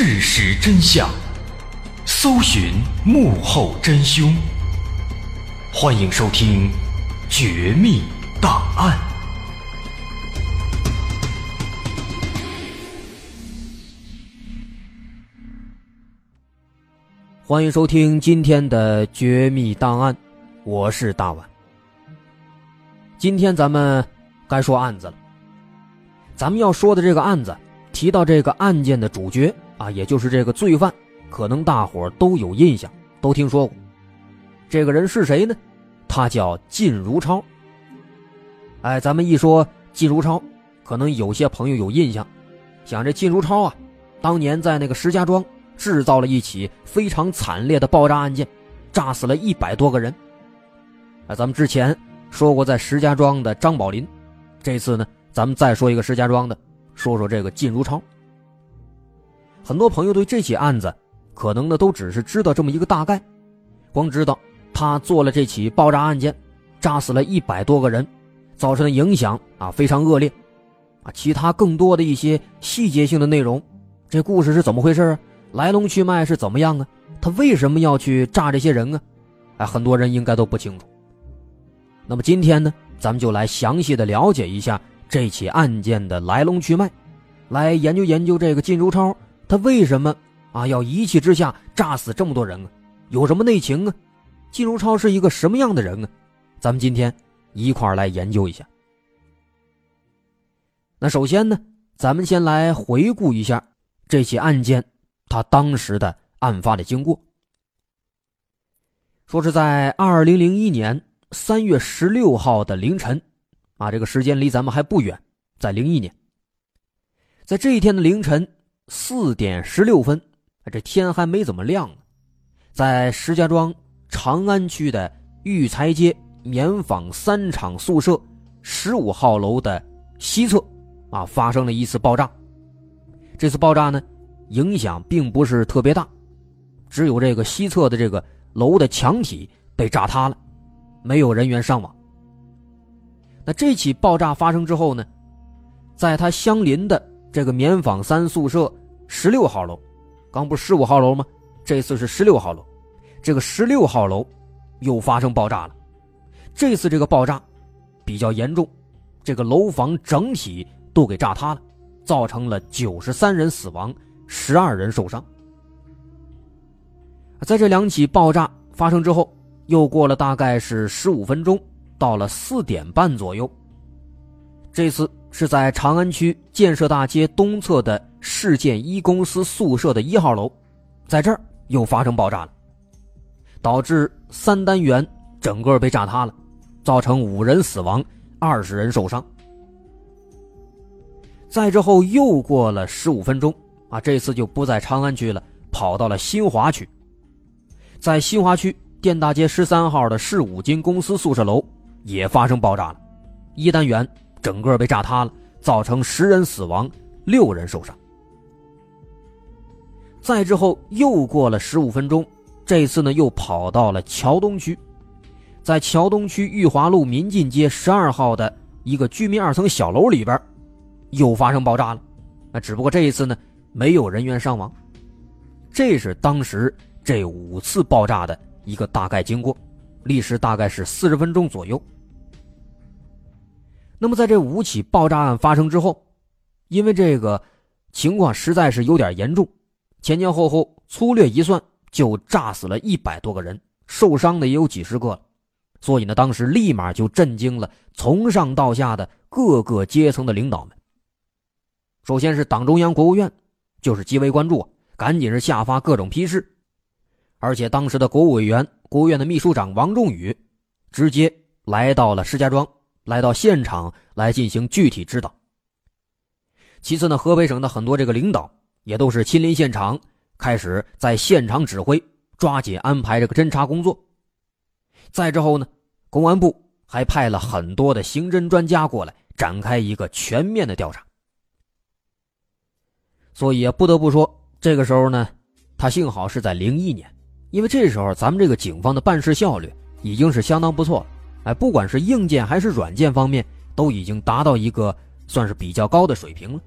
事实真相，搜寻幕后真凶。欢迎收听《绝密档案》，欢迎收听今天的《绝密档案》，我是大碗。今天咱们该说案子了。咱们要说的这个案子，提到这个案件的主角啊，也就是这个罪犯，可能大伙都有印象，都听说过。这个人是谁呢？他叫靳如超。哎，咱们一说靳如超，可能有些朋友有印象，想这靳如超啊，当年在那个石家庄制造了一起非常惨烈的爆炸案件，炸死了一百多个人。啊，咱们之前说过在石家庄的张宝林，这次呢。咱们再说一个石家庄的，说说这个靳如超。很多朋友对这起案子，可能呢都只是知道这么一个大概，光知道他做了这起爆炸案件，炸死了一百多个人，造成的影响啊非常恶劣，啊，其他更多的一些细节性的内容，这故事是怎么回事啊？来龙去脉是怎么样啊？他为什么要去炸这些人啊？哎，很多人应该都不清楚。那么今天呢，咱们就来详细的了解一下。这起案件的来龙去脉，来研究研究这个靳如超，他为什么啊要一气之下炸死这么多人啊？有什么内情啊？靳如超是一个什么样的人啊？咱们今天一块来研究一下。那首先呢，咱们先来回顾一下这起案件，他当时的案发的经过。说是在二零零一年三月十六号的凌晨。啊，这个时间离咱们还不远，在零一年，在这一天的凌晨四点十六分，这天还没怎么亮呢，在石家庄长安区的育才街棉纺三厂宿舍十五号楼的西侧，啊，发生了一次爆炸。这次爆炸呢，影响并不是特别大，只有这个西侧的这个楼的墙体被炸塌了，没有人员伤亡。那这起爆炸发生之后呢，在它相邻的这个棉纺三宿舍十六号楼，刚不十五号楼吗？这次是十六号楼，这个十六号楼又发生爆炸了。这次这个爆炸比较严重，这个楼房整体都给炸塌了，造成了九十三人死亡，十二人受伤。在这两起爆炸发生之后，又过了大概是十五分钟。到了四点半左右，这次是在长安区建设大街东侧的市建一公司宿舍的一号楼，在这儿又发生爆炸了，导致三单元整个被炸塌了，造成五人死亡，二十人受伤。再之后又过了十五分钟啊，这次就不在长安区了，跑到了新华区，在新华区电大街十三号的市五金公司宿舍楼。也发生爆炸了，一单元整个被炸塌了，造成十人死亡，六人受伤。再之后又过了十五分钟，这次呢又跑到了桥东区，在桥东区裕华路民进街十二号的一个居民二层小楼里边，又发生爆炸了。那只不过这一次呢没有人员伤亡。这是当时这五次爆炸的一个大概经过，历时大概是四十分钟左右。那么，在这五起爆炸案发生之后，因为这个情况实在是有点严重，前前后后粗略一算，就炸死了一百多个人，受伤的也有几十个了。所以呢，当时立马就震惊了从上到下的各个阶层的领导们。首先是党中央、国务院，就是极为关注啊，赶紧是下发各种批示，而且当时的国务委员、国务院的秘书长王仲宇，直接来到了石家庄。来到现场来进行具体指导。其次呢，河北省的很多这个领导也都是亲临现场，开始在现场指挥，抓紧安排这个侦查工作。再之后呢，公安部还派了很多的刑侦专家过来，展开一个全面的调查。所以不得不说，这个时候呢，他幸好是在零一年，因为这时候咱们这个警方的办事效率已经是相当不错了。哎，不管是硬件还是软件方面，都已经达到一个算是比较高的水平了。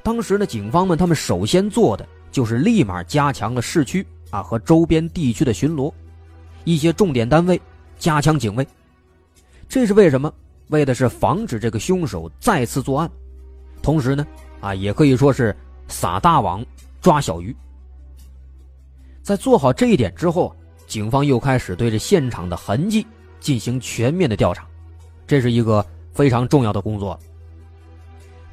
当时呢，警方们他们首先做的就是立马加强了市区啊和周边地区的巡逻，一些重点单位加强警卫。这是为什么？为的是防止这个凶手再次作案，同时呢，啊也可以说是撒大网抓小鱼。在做好这一点之后，警方又开始对这现场的痕迹进行全面的调查，这是一个非常重要的工作。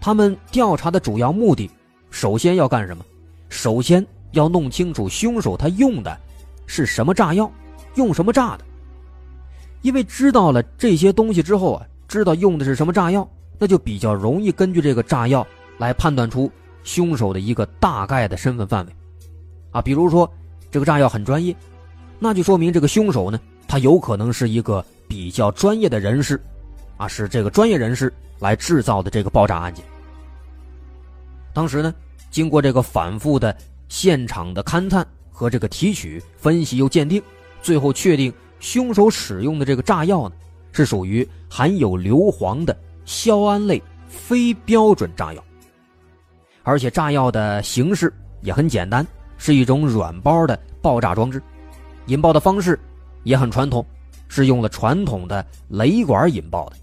他们调查的主要目的，首先要干什么？首先要弄清楚凶手他用的是什么炸药，用什么炸的。因为知道了这些东西之后啊，知道用的是什么炸药，那就比较容易根据这个炸药来判断出凶手的一个大概的身份范围。啊，比如说这个炸药很专业，那就说明这个凶手呢，他有可能是一个比较专业的人士，啊，是这个专业人士来制造的这个爆炸案件。当时呢，经过这个反复的现场的勘探和这个提取、分析又鉴定，最后确定凶手使用的这个炸药呢，是属于含有硫磺的硝胺类非标准炸药。而且炸药的形式也很简单，是一种软包的爆炸装置，引爆的方式也很传统，是用了传统的雷管引爆的。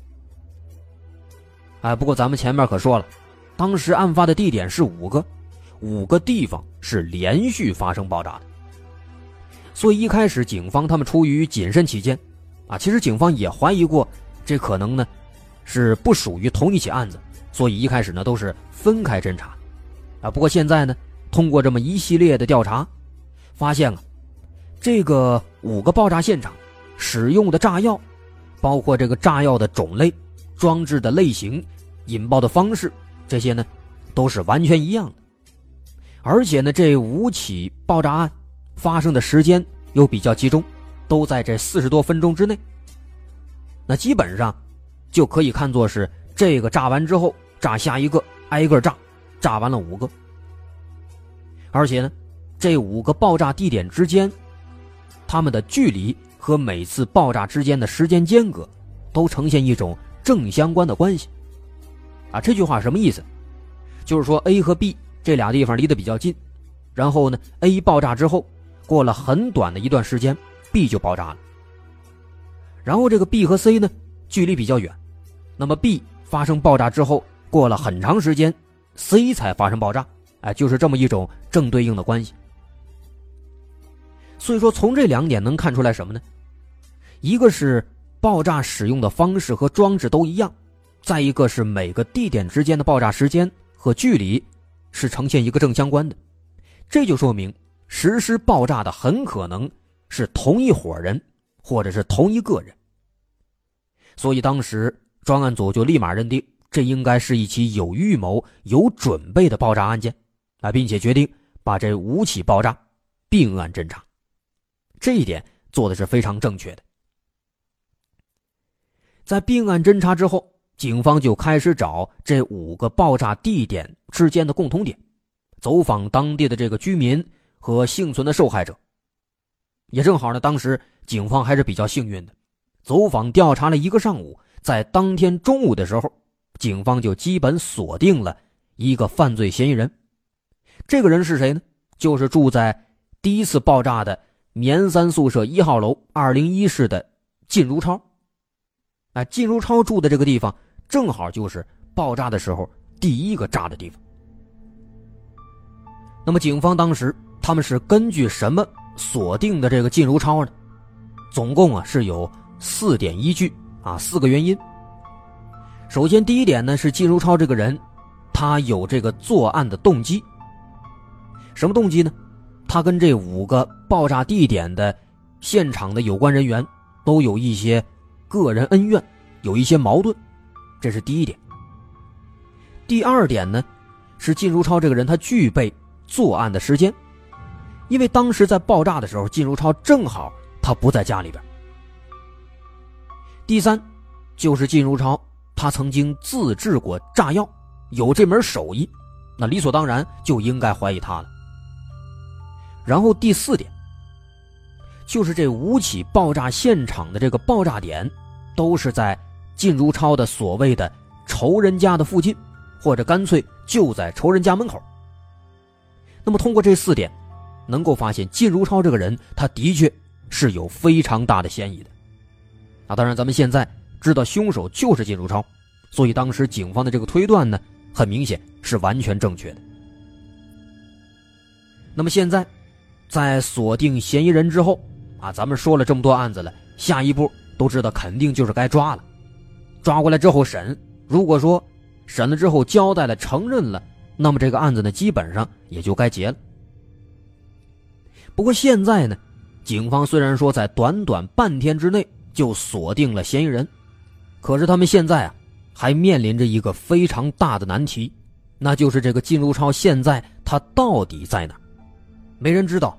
哎，不过咱们前面可说了。当时案发的地点是五个，五个地方是连续发生爆炸的，所以一开始警方他们出于谨慎起见，啊，其实警方也怀疑过，这可能呢是不属于同一起案子，所以一开始呢都是分开侦查，啊，不过现在呢通过这么一系列的调查，发现了这个五个爆炸现场使用的炸药，包括这个炸药的种类、装置的类型、引爆的方式。这些呢，都是完全一样的，而且呢，这五起爆炸案发生的时间又比较集中，都在这四十多分钟之内。那基本上就可以看作是这个炸完之后炸下一个，挨个炸，炸完了五个。而且呢，这五个爆炸地点之间，它们的距离和每次爆炸之间的时间间隔，都呈现一种正相关的关系。啊，这句话什么意思？就是说 A 和 B 这俩地方离得比较近，然后呢，A 爆炸之后，过了很短的一段时间，B 就爆炸了。然后这个 B 和 C 呢，距离比较远，那么 B 发生爆炸之后，过了很长时间，C 才发生爆炸。哎，就是这么一种正对应的关系。所以说，从这两点能看出来什么呢？一个是爆炸使用的方式和装置都一样。再一个是每个地点之间的爆炸时间和距离是呈现一个正相关的，这就说明实施爆炸的很可能是同一伙人或者是同一个人。所以当时专案组就立马认定这应该是一起有预谋、有准备的爆炸案件啊，并且决定把这五起爆炸并案侦查。这一点做的是非常正确的。在并案侦查之后。警方就开始找这五个爆炸地点之间的共同点，走访当地的这个居民和幸存的受害者。也正好呢，当时警方还是比较幸运的，走访调查了一个上午，在当天中午的时候，警方就基本锁定了一个犯罪嫌疑人。这个人是谁呢？就是住在第一次爆炸的棉三宿舍一号楼二零一室的靳如超。哎，靳如超住的这个地方。正好就是爆炸的时候第一个炸的地方。那么警方当时他们是根据什么锁定的这个靳如超呢？总共啊是有四点依据啊，四个原因。首先第一点呢是靳如超这个人，他有这个作案的动机。什么动机呢？他跟这五个爆炸地点的现场的有关人员都有一些个人恩怨，有一些矛盾。这是第一点。第二点呢，是靳如超这个人他具备作案的时间，因为当时在爆炸的时候，靳如超正好他不在家里边。第三，就是靳如超他曾经自制过炸药，有这门手艺，那理所当然就应该怀疑他了。然后第四点，就是这五起爆炸现场的这个爆炸点，都是在。靳如超的所谓的仇人家的附近，或者干脆就在仇人家门口。那么通过这四点，能够发现靳如超这个人，他的确是有非常大的嫌疑的。啊，当然咱们现在知道凶手就是靳如超，所以当时警方的这个推断呢，很明显是完全正确的。那么现在，在锁定嫌疑人之后，啊，咱们说了这么多案子了，下一步都知道肯定就是该抓了。抓过来之后审，如果说审了之后交代了、承认了，那么这个案子呢，基本上也就该结了。不过现在呢，警方虽然说在短短半天之内就锁定了嫌疑人，可是他们现在啊，还面临着一个非常大的难题，那就是这个靳如超现在他到底在哪？没人知道。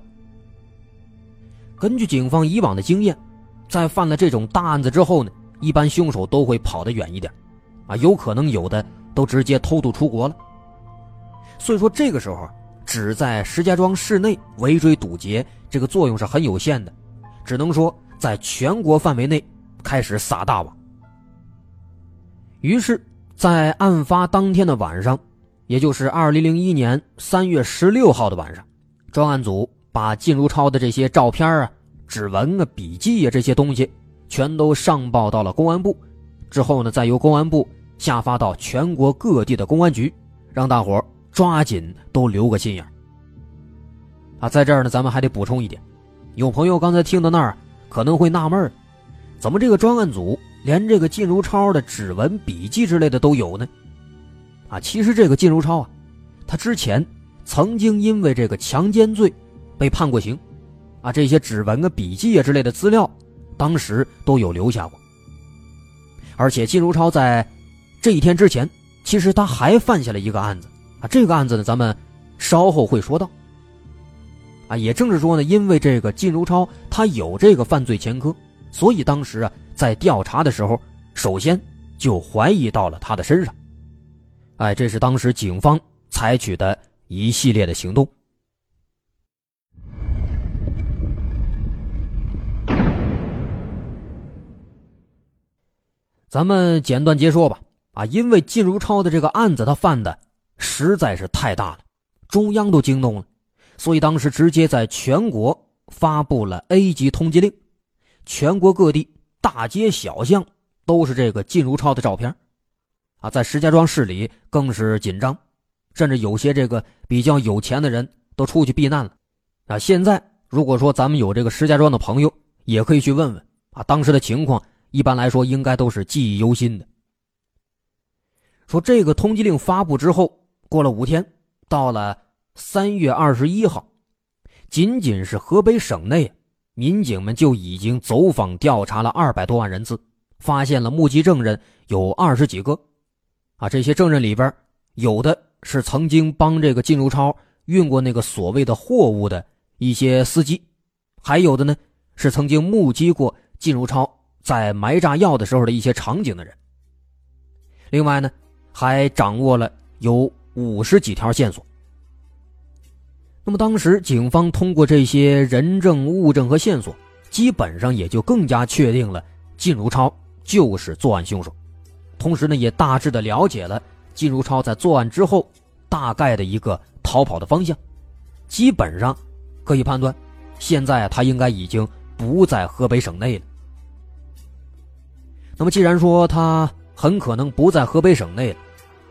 根据警方以往的经验，在犯了这种大案子之后呢？一般凶手都会跑得远一点，啊，有可能有的都直接偷渡出国了。所以说这个时候只在石家庄市内围追堵截，这个作用是很有限的，只能说在全国范围内开始撒大网。于是，在案发当天的晚上，也就是二零零一年三月十六号的晚上，专案组把靳如超的这些照片啊、指纹啊、笔记啊这些东西。全都上报到了公安部，之后呢，再由公安部下发到全国各地的公安局，让大伙抓紧都留个心眼啊，在这儿呢，咱们还得补充一点，有朋友刚才听到那儿可能会纳闷怎么这个专案组连这个靳如超的指纹、笔记之类的都有呢？啊，其实这个靳如超啊，他之前曾经因为这个强奸罪被判过刑，啊，这些指纹啊、笔记啊之类的资料。当时都有留下过，而且金如超在这一天之前，其实他还犯下了一个案子啊。这个案子呢，咱们稍后会说到。啊，也正是说呢，因为这个金如超他有这个犯罪前科，所以当时啊，在调查的时候，首先就怀疑到了他的身上。哎，这是当时警方采取的一系列的行动。咱们简短接说吧，啊，因为靳如超的这个案子，他犯的实在是太大了，中央都惊动了，所以当时直接在全国发布了 A 级通缉令，全国各地大街小巷都是这个靳如超的照片，啊，在石家庄市里更是紧张，甚至有些这个比较有钱的人都出去避难了，啊，现在如果说咱们有这个石家庄的朋友，也可以去问问啊，当时的情况。一般来说，应该都是记忆犹新的。说这个通缉令发布之后，过了五天，到了三月二十一号，仅仅是河北省内，民警们就已经走访调查了二百多万人次，发现了目击证人有二十几个。啊，这些证人里边，有的是曾经帮这个靳如超运过那个所谓的货物的一些司机，还有的呢是曾经目击过靳如超。在埋炸药的时候的一些场景的人。另外呢，还掌握了有五十几条线索。那么当时警方通过这些人证、物证和线索，基本上也就更加确定了靳如超就是作案凶手。同时呢，也大致的了解了靳如超在作案之后大概的一个逃跑的方向。基本上可以判断，现在他应该已经不在河北省内了。那么，既然说他很可能不在河北省内了，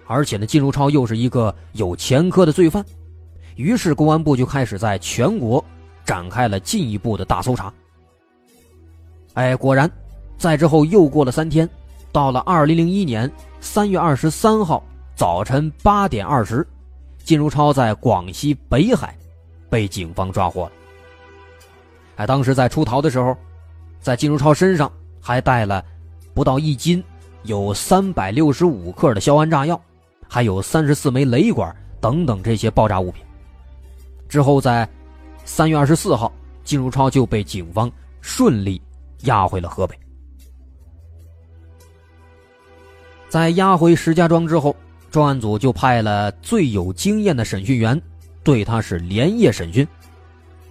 而且呢，靳如超又是一个有前科的罪犯，于是公安部就开始在全国展开了进一步的大搜查。哎，果然，在之后又过了三天，到了二零零一年三月二十三号早晨八点二十，靳如超在广西北海被警方抓获了。哎，当时在出逃的时候，在靳如超身上还带了。不到一斤，有三百六十五克的硝铵炸药，还有三十四枚雷管等等这些爆炸物品。之后，在三月二十四号，金如超就被警方顺利押回了河北。在押回石家庄之后，专案组就派了最有经验的审讯员，对他是连夜审讯。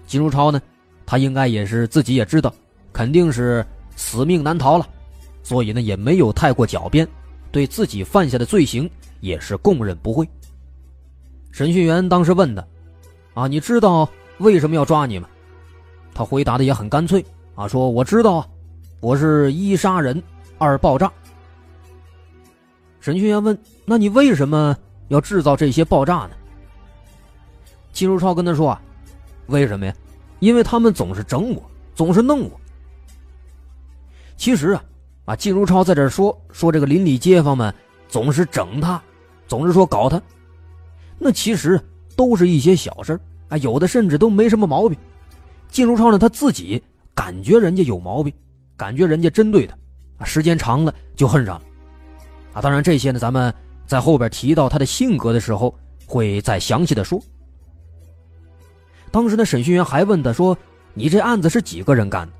金如超呢，他应该也是自己也知道，肯定是死命难逃了。所以呢，也没有太过狡辩，对自己犯下的罪行也是供认不讳。审讯员当时问他：“啊，你知道为什么要抓你吗？”他回答的也很干脆啊，说：“我知道啊，我是一杀人，二爆炸。”审讯员问：“那你为什么要制造这些爆炸呢？”金如超跟他说：“啊，为什么呀？因为他们总是整我，总是弄我。其实啊，啊，金如超在这说说这个邻里街坊们总是整他，总是说搞他，那其实都是一些小事啊，有的甚至都没什么毛病。金如超呢，他自己感觉人家有毛病，感觉人家针对他，啊，时间长了就恨上了。当然这些呢，咱们在后边提到他的性格的时候会再详细的说。”当时的审讯员还问他说：“你这案子是几个人干的？”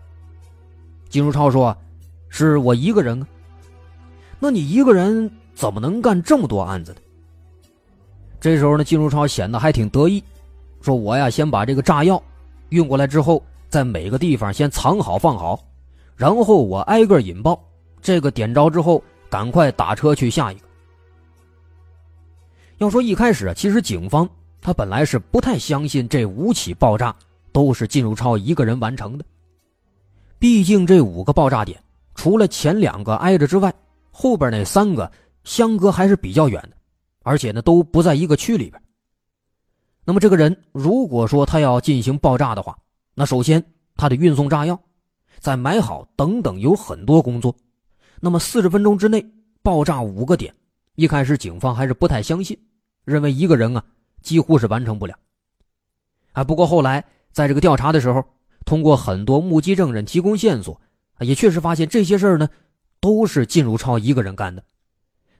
金如超说：“是我一个人。”那你一个人怎么能干这么多案子呢？这时候呢，金如超显得还挺得意，说：“我呀，先把这个炸药运过来之后，在每个地方先藏好放好，然后我挨个引爆，这个点着之后，赶快打车去下一个。”要说一开始啊，其实警方。他本来是不太相信这五起爆炸都是靳如超一个人完成的，毕竟这五个爆炸点除了前两个挨着之外，后边那三个相隔还是比较远的，而且呢都不在一个区里边。那么这个人如果说他要进行爆炸的话，那首先他得运送炸药，再买好等等，有很多工作。那么四十分钟之内爆炸五个点，一开始警方还是不太相信，认为一个人啊。几乎是完成不了。啊，不过后来在这个调查的时候，通过很多目击证人提供线索，啊也确实发现这些事儿呢，都是靳如超一个人干的。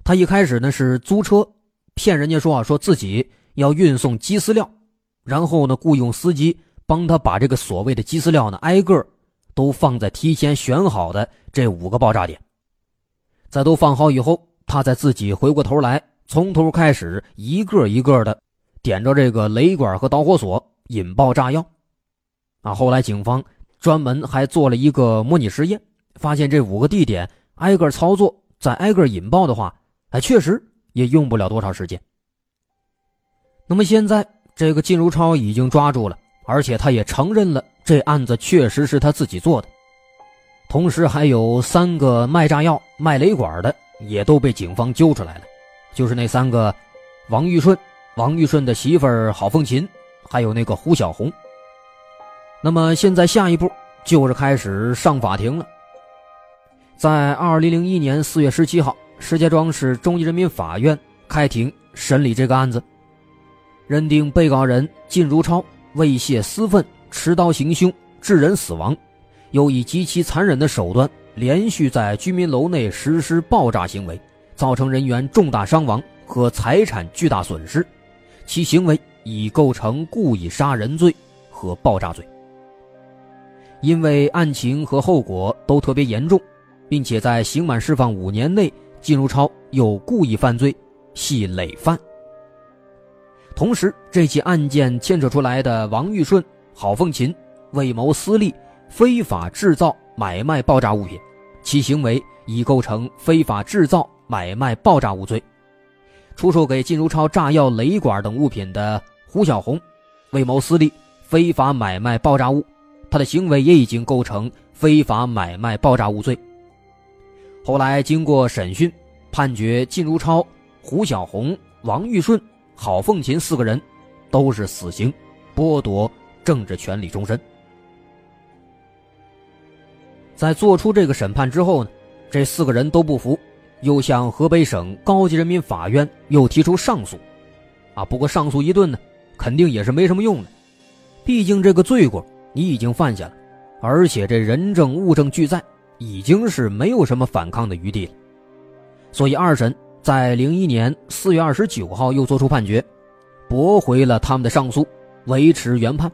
他一开始呢是租车，骗人家说啊，说自己要运送鸡饲料，然后呢雇佣司机帮他把这个所谓的鸡饲料呢挨个都放在提前选好的这五个爆炸点，在都放好以后，他再自己回过头来，从头开始一个一个的。点着这个雷管和导火索引爆炸药，啊！后来警方专门还做了一个模拟实验，发现这五个地点挨个操作，再挨个引爆的话，哎，确实也用不了多少时间。那么现在这个靳如超已经抓住了，而且他也承认了这案子确实是他自己做的，同时还有三个卖炸药、卖雷管的也都被警方揪出来了，就是那三个王玉顺。王玉顺的媳妇儿郝凤琴，还有那个胡小红。那么现在下一步就是开始上法庭了。在二零零一年四月十七号，石家庄市中级人民法院开庭审理这个案子，认定被告人靳如超为泄私愤，持刀行凶，致人死亡，又以极其残忍的手段连续在居民楼内实施爆炸行为，造成人员重大伤亡和财产巨大损失。其行为已构成故意杀人罪和爆炸罪，因为案情和后果都特别严重，并且在刑满释放五年内，靳如超又故意犯罪，系累犯。同时，这起案件牵扯出来的王玉顺、郝凤琴为谋私利，非法制造、买卖爆炸物品，其行为已构成非法制造、买卖爆炸物罪。出售给靳如超炸药、雷管等物品的胡小红，为谋私利，非法买卖爆炸物，他的行为也已经构成非法买卖爆炸物罪。后来经过审讯，判决靳如超、胡小红、王玉顺、郝凤琴四个人都是死刑，剥夺政治权利终身。在做出这个审判之后呢，这四个人都不服。又向河北省高级人民法院又提出上诉，啊，不过上诉一顿呢，肯定也是没什么用的，毕竟这个罪过你已经犯下了，而且这人证物证俱在，已经是没有什么反抗的余地了。所以二审在零一年四月二十九号又作出判决，驳回了他们的上诉，维持原判。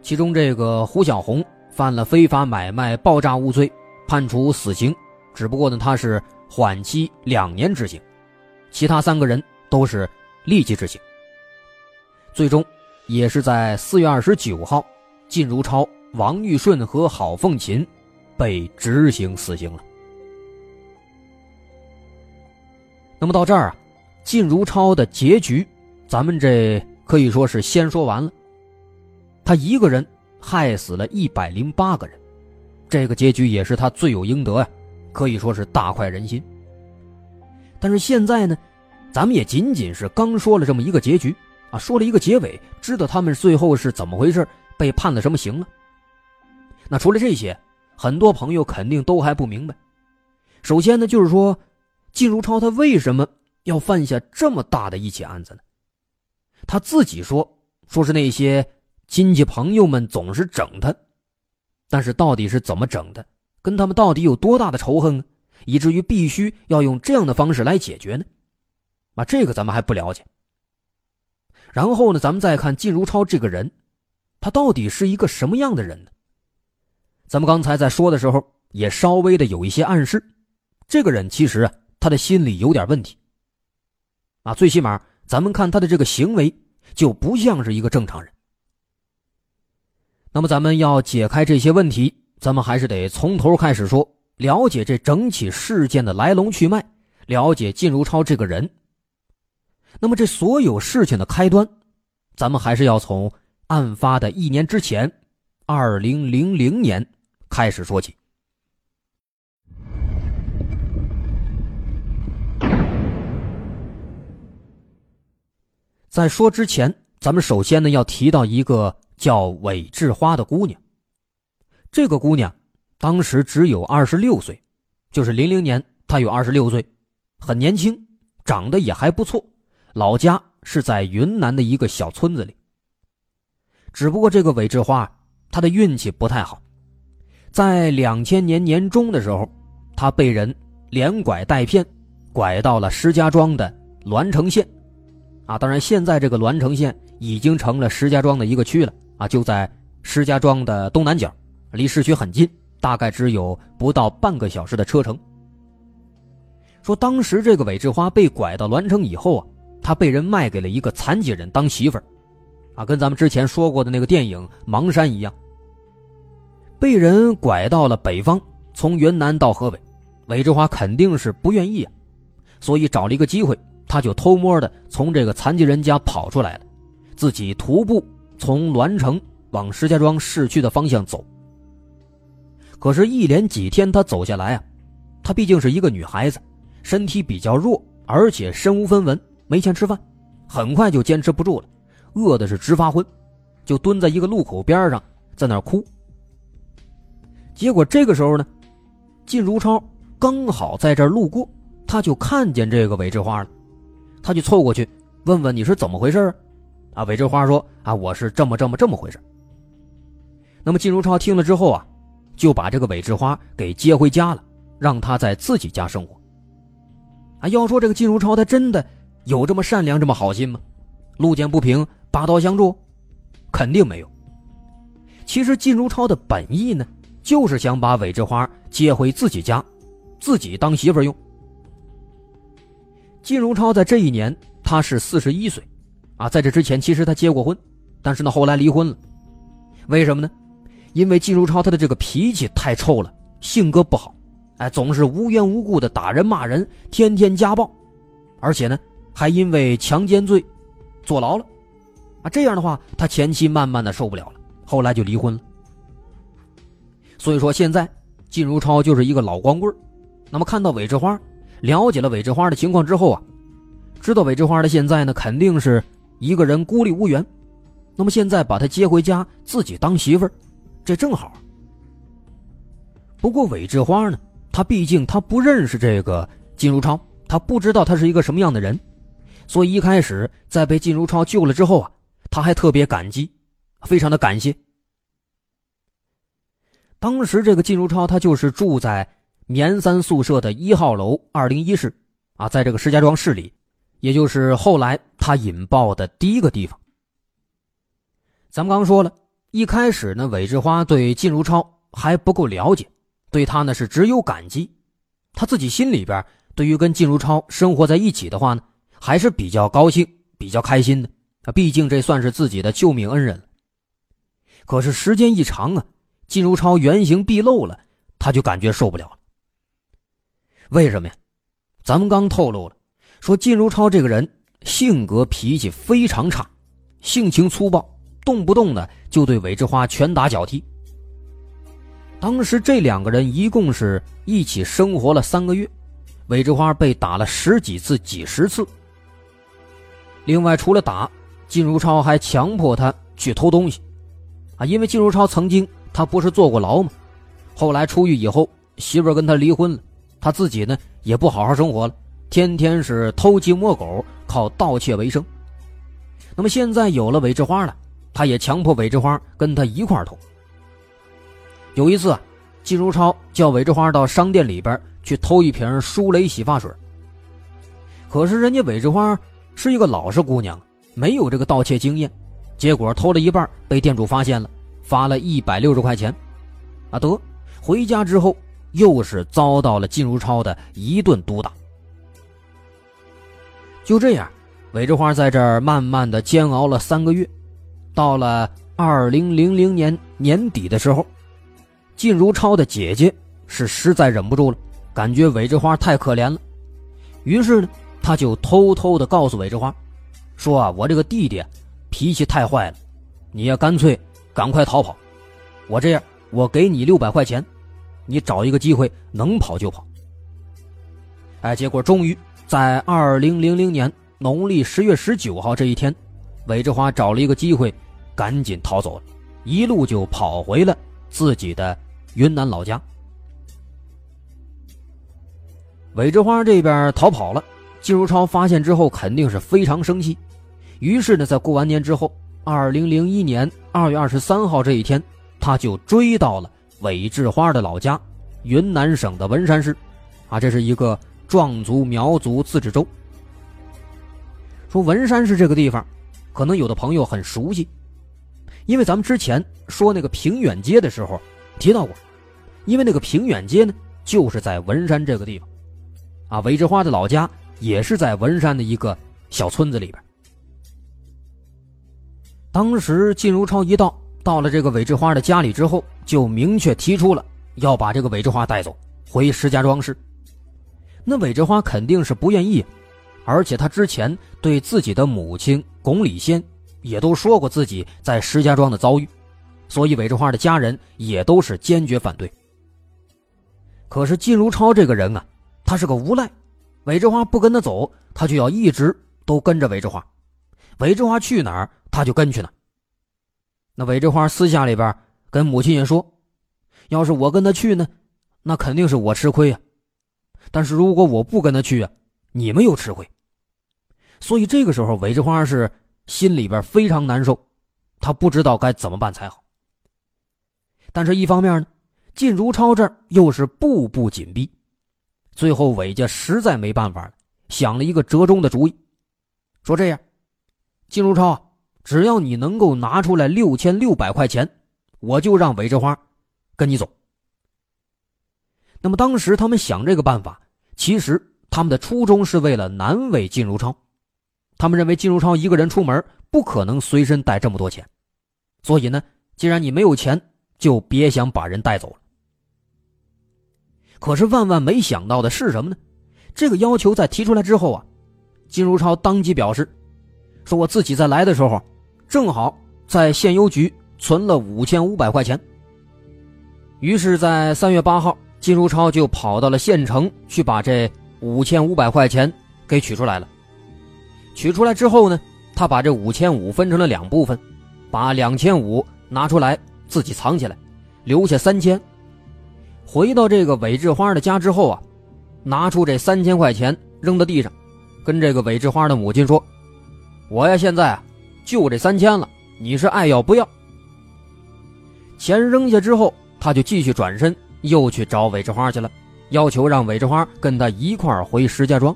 其中这个胡小红犯了非法买卖爆炸物罪，判处死刑，只不过呢他是。缓期两年执行，其他三个人都是立即执行。最终，也是在四月二十九号，靳如超、王玉顺和郝凤琴被执行死刑了。那么到这儿啊，靳如超的结局，咱们这可以说是先说完了。他一个人害死了一百零八个人，这个结局也是他罪有应得呀，可以说是大快人心。但是现在呢，咱们也仅仅是刚说了这么一个结局啊，说了一个结尾，知道他们最后是怎么回事，被判了什么刑了。那除了这些，很多朋友肯定都还不明白。首先呢，就是说，靳如超他为什么要犯下这么大的一起案子呢？他自己说，说是那些亲戚朋友们总是整他，但是到底是怎么整的？跟他们到底有多大的仇恨呢？以至于必须要用这样的方式来解决呢？啊，这个咱们还不了解。然后呢，咱们再看靳如超这个人，他到底是一个什么样的人呢？咱们刚才在说的时候，也稍微的有一些暗示，这个人其实啊，他的心里有点问题。啊，最起码咱们看他的这个行为，就不像是一个正常人。那么，咱们要解开这些问题，咱们还是得从头开始说。了解这整起事件的来龙去脉，了解靳如超这个人。那么，这所有事情的开端，咱们还是要从案发的一年之前，二零零零年开始说起。在说之前，咱们首先呢要提到一个叫韦志花的姑娘。这个姑娘。当时只有二十六岁，就是零零年，她有二十六岁，很年轻，长得也还不错。老家是在云南的一个小村子里。只不过这个韦志花，她的运气不太好，在两千年年中的时候，她被人连拐带骗，拐到了石家庄的栾城县。啊，当然现在这个栾城县已经成了石家庄的一个区了。啊，就在石家庄的东南角，离市区很近。大概只有不到半个小时的车程。说当时这个韦志花被拐到栾城以后啊，她被人卖给了一个残疾人当媳妇儿，啊，跟咱们之前说过的那个电影《盲山》一样。被人拐到了北方，从云南到河北，韦志花肯定是不愿意啊，所以找了一个机会，他就偷摸的从这个残疾人家跑出来了，自己徒步从栾城往石家庄市区的方向走。可是，一连几天他走下来啊，她毕竟是一个女孩子，身体比较弱，而且身无分文，没钱吃饭，很快就坚持不住了，饿的是直发昏，就蹲在一个路口边上，在那哭。结果这个时候呢，靳如超刚好在这儿路过，他就看见这个韦志花了，他就凑过去问问你是怎么回事？啊，韦志花说啊，我是这么这么这么回事。那么靳如超听了之后啊。就把这个韦志花给接回家了，让他在自己家生活。啊，要说这个靳如超，他真的有这么善良、这么好心吗？路见不平，拔刀相助，肯定没有。其实靳如超的本意呢，就是想把韦志花接回自己家，自己当媳妇用。靳如超在这一年他是四十一岁，啊，在这之前其实他结过婚，但是呢后来离婚了，为什么呢？因为靳如超他的这个脾气太臭了，性格不好，哎，总是无缘无故的打人骂人，天天家暴，而且呢，还因为强奸罪坐牢了，啊，这样的话，他前妻慢慢的受不了了，后来就离婚了。所以说，现在靳如超就是一个老光棍那么看到韦志花，了解了韦志花的情况之后啊，知道韦志花的现在呢，肯定是一个人孤立无援，那么现在把她接回家，自己当媳妇儿。这正好。不过韦志花呢，他毕竟他不认识这个靳如超，他不知道他是一个什么样的人，所以一开始在被靳如超救了之后啊，他还特别感激，非常的感谢。当时这个靳如超他就是住在棉三宿舍的一号楼二零一室啊，在这个石家庄市里，也就是后来他引爆的第一个地方。咱们刚说了。一开始呢，韦志花对靳如超还不够了解，对他呢是只有感激。他自己心里边对于跟靳如超生活在一起的话呢，还是比较高兴、比较开心的。啊，毕竟这算是自己的救命恩人了。可是时间一长啊，靳如超原形毕露了，他就感觉受不了了。为什么呀？咱们刚透露了，说靳如超这个人性格脾气非常差，性情粗暴，动不动的就对韦志花拳打脚踢。当时这两个人一共是一起生活了三个月，韦志花被打了十几次、几十次。另外，除了打，靳如超还强迫他去偷东西，啊，因为靳如超曾经他不是坐过牢吗？后来出狱以后，媳妇跟他离婚了，他自己呢也不好好生活了，天天是偷鸡摸狗，靠盗窃为生。那么现在有了韦志花了，他也强迫韦志花跟他一块偷。有一次啊，靳如超叫韦志花到商店里边去偷一瓶舒蕾洗发水。可是人家韦志花是一个老实姑娘，没有这个盗窃经验，结果偷了一半被店主发现了，罚了一百六十块钱。啊，得回家之后又是遭到了靳如超的一顿毒打。就这样，韦志花在这儿慢慢的煎熬了三个月，到了二零零零年年底的时候。靳如超的姐姐是实在忍不住了，感觉韦志花太可怜了，于是呢，他就偷偷的告诉韦志花，说啊，我这个弟弟脾气太坏了，你也干脆赶快逃跑，我这样，我给你六百块钱，你找一个机会能跑就跑。哎，结果终于在二零零零年农历十月十九号这一天，韦志花找了一个机会，赶紧逃走了，一路就跑回了自己的。云南老家，韦志花这边逃跑了，季如超发现之后肯定是非常生气，于是呢，在过完年之后，二零零一年二月二十三号这一天，他就追到了韦志花的老家，云南省的文山市，啊，这是一个壮族苗族自治州。说文山市这个地方，可能有的朋友很熟悉，因为咱们之前说那个平远街的时候。提到过，因为那个平远街呢，就是在文山这个地方，啊，韦志花的老家也是在文山的一个小村子里边。当时靳如超一到，到了这个韦志花的家里之后，就明确提出了要把这个韦志花带走，回石家庄市。那韦志花肯定是不愿意，而且他之前对自己的母亲巩礼仙也都说过自己在石家庄的遭遇。所以，韦志花的家人也都是坚决反对。可是，靳如超这个人啊，他是个无赖。韦志花不跟他走，他就要一直都跟着韦志花。韦志花去哪儿，他就跟去哪儿。那韦志花私下里边跟母亲也说：“要是我跟他去呢，那肯定是我吃亏呀。但是如果我不跟他去啊，你们又吃亏。”所以，这个时候韦志花是心里边非常难受，他不知道该怎么办才好。但是，一方面呢，靳如超这儿又是步步紧逼，最后韦家实在没办法了，想了一个折中的主意，说这样，靳如超啊，只要你能够拿出来六千六百块钱，我就让韦志花跟你走。那么当时他们想这个办法，其实他们的初衷是为了难为金如超，他们认为金如超一个人出门不可能随身带这么多钱，所以呢，既然你没有钱。就别想把人带走了。可是万万没想到的是什么呢？这个要求在提出来之后啊，金如超当即表示，说我自己在来的时候，正好在县邮局存了五千五百块钱。于是，在三月八号，金如超就跑到了县城去把这五千五百块钱给取出来了。取出来之后呢，他把这五千五分成了两部分，把两千五拿出来。自己藏起来，留下三千。回到这个韦志花的家之后啊，拿出这三千块钱扔到地上，跟这个韦志花的母亲说：“我呀，现在啊，就这三千了，你是爱要不要？”钱扔下之后，他就继续转身，又去找韦志花去了，要求让韦志花跟他一块回石家庄。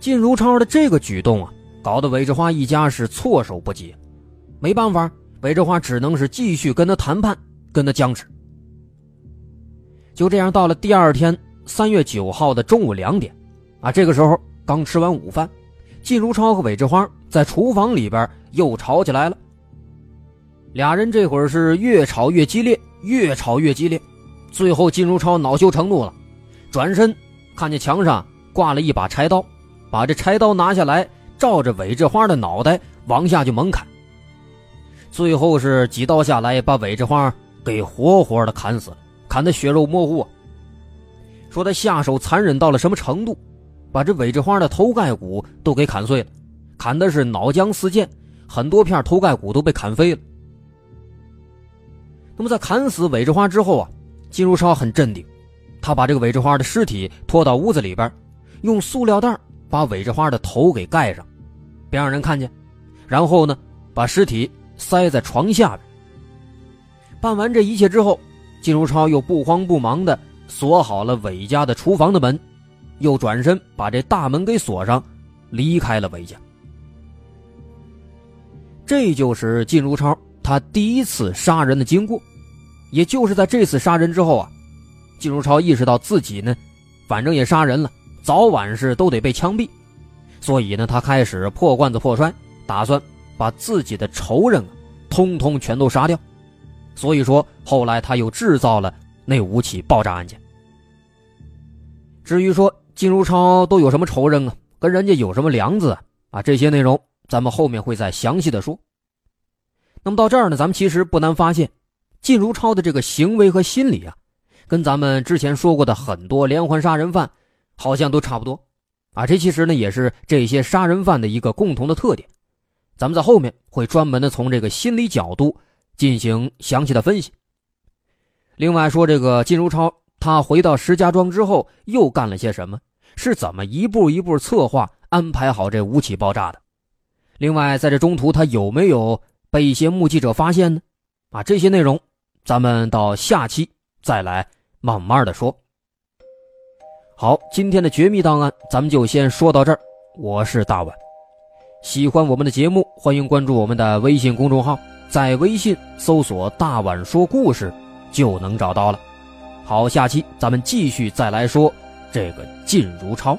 靳如超的这个举动啊，搞得韦志花一家是措手不及，没办法。韦志花只能是继续跟他谈判，跟他僵持。就这样，到了第二天三月九号的中午两点，啊，这个时候刚吃完午饭，靳如超和韦志花在厨房里边又吵起来了。俩人这会儿是越吵越激烈，越吵越激烈，最后金如超恼羞成怒了，转身看见墙上挂了一把柴刀，把这柴刀拿下来，照着韦志花的脑袋往下就猛砍。最后是几刀下来，把韦志花给活活的砍死了，砍得血肉模糊。说他下手残忍到了什么程度，把这韦志花的头盖骨都给砍碎了，砍的是脑浆四溅，很多片头盖骨都被砍飞了。那么在砍死韦志花之后啊，金如超很镇定，他把这个韦志花的尸体拖到屋子里边，用塑料袋把韦志花的头给盖上，别让人看见，然后呢，把尸体塞在床下边。办完这一切之后，金如超又不慌不忙的。锁好了韦家的厨房的门，又转身把这大门给锁上，离开了韦家。这就是靳如超他第一次杀人的经过，也就是在这次杀人之后啊，靳如超意识到自己呢，反正也杀人了，早晚是都得被枪毙，所以呢，他开始破罐子破摔，打算把自己的仇人啊，通通全都杀掉。所以说，后来他又制造了。那五起爆炸案件。至于说金如超都有什么仇人啊，跟人家有什么梁子啊啊？这些内容咱们后面会再详细的说。那么到这儿呢，咱们其实不难发现，靳如超的这个行为和心理啊，跟咱们之前说过的很多连环杀人犯好像都差不多啊。这其实呢，也是这些杀人犯的一个共同的特点。咱们在后面会专门的从这个心理角度进行详细的分析。另外说，这个靳如超他回到石家庄之后又干了些什么？是怎么一步一步策划安排好这五起爆炸的？另外，在这中途他有没有被一些目击者发现呢？啊，这些内容咱们到下期再来慢慢的说。好，今天的绝密档案咱们就先说到这儿。我是大碗，喜欢我们的节目，欢迎关注我们的微信公众号，在微信搜索“大碗说故事”。就能找到了。好，下期咱们继续再来说这个靳如超。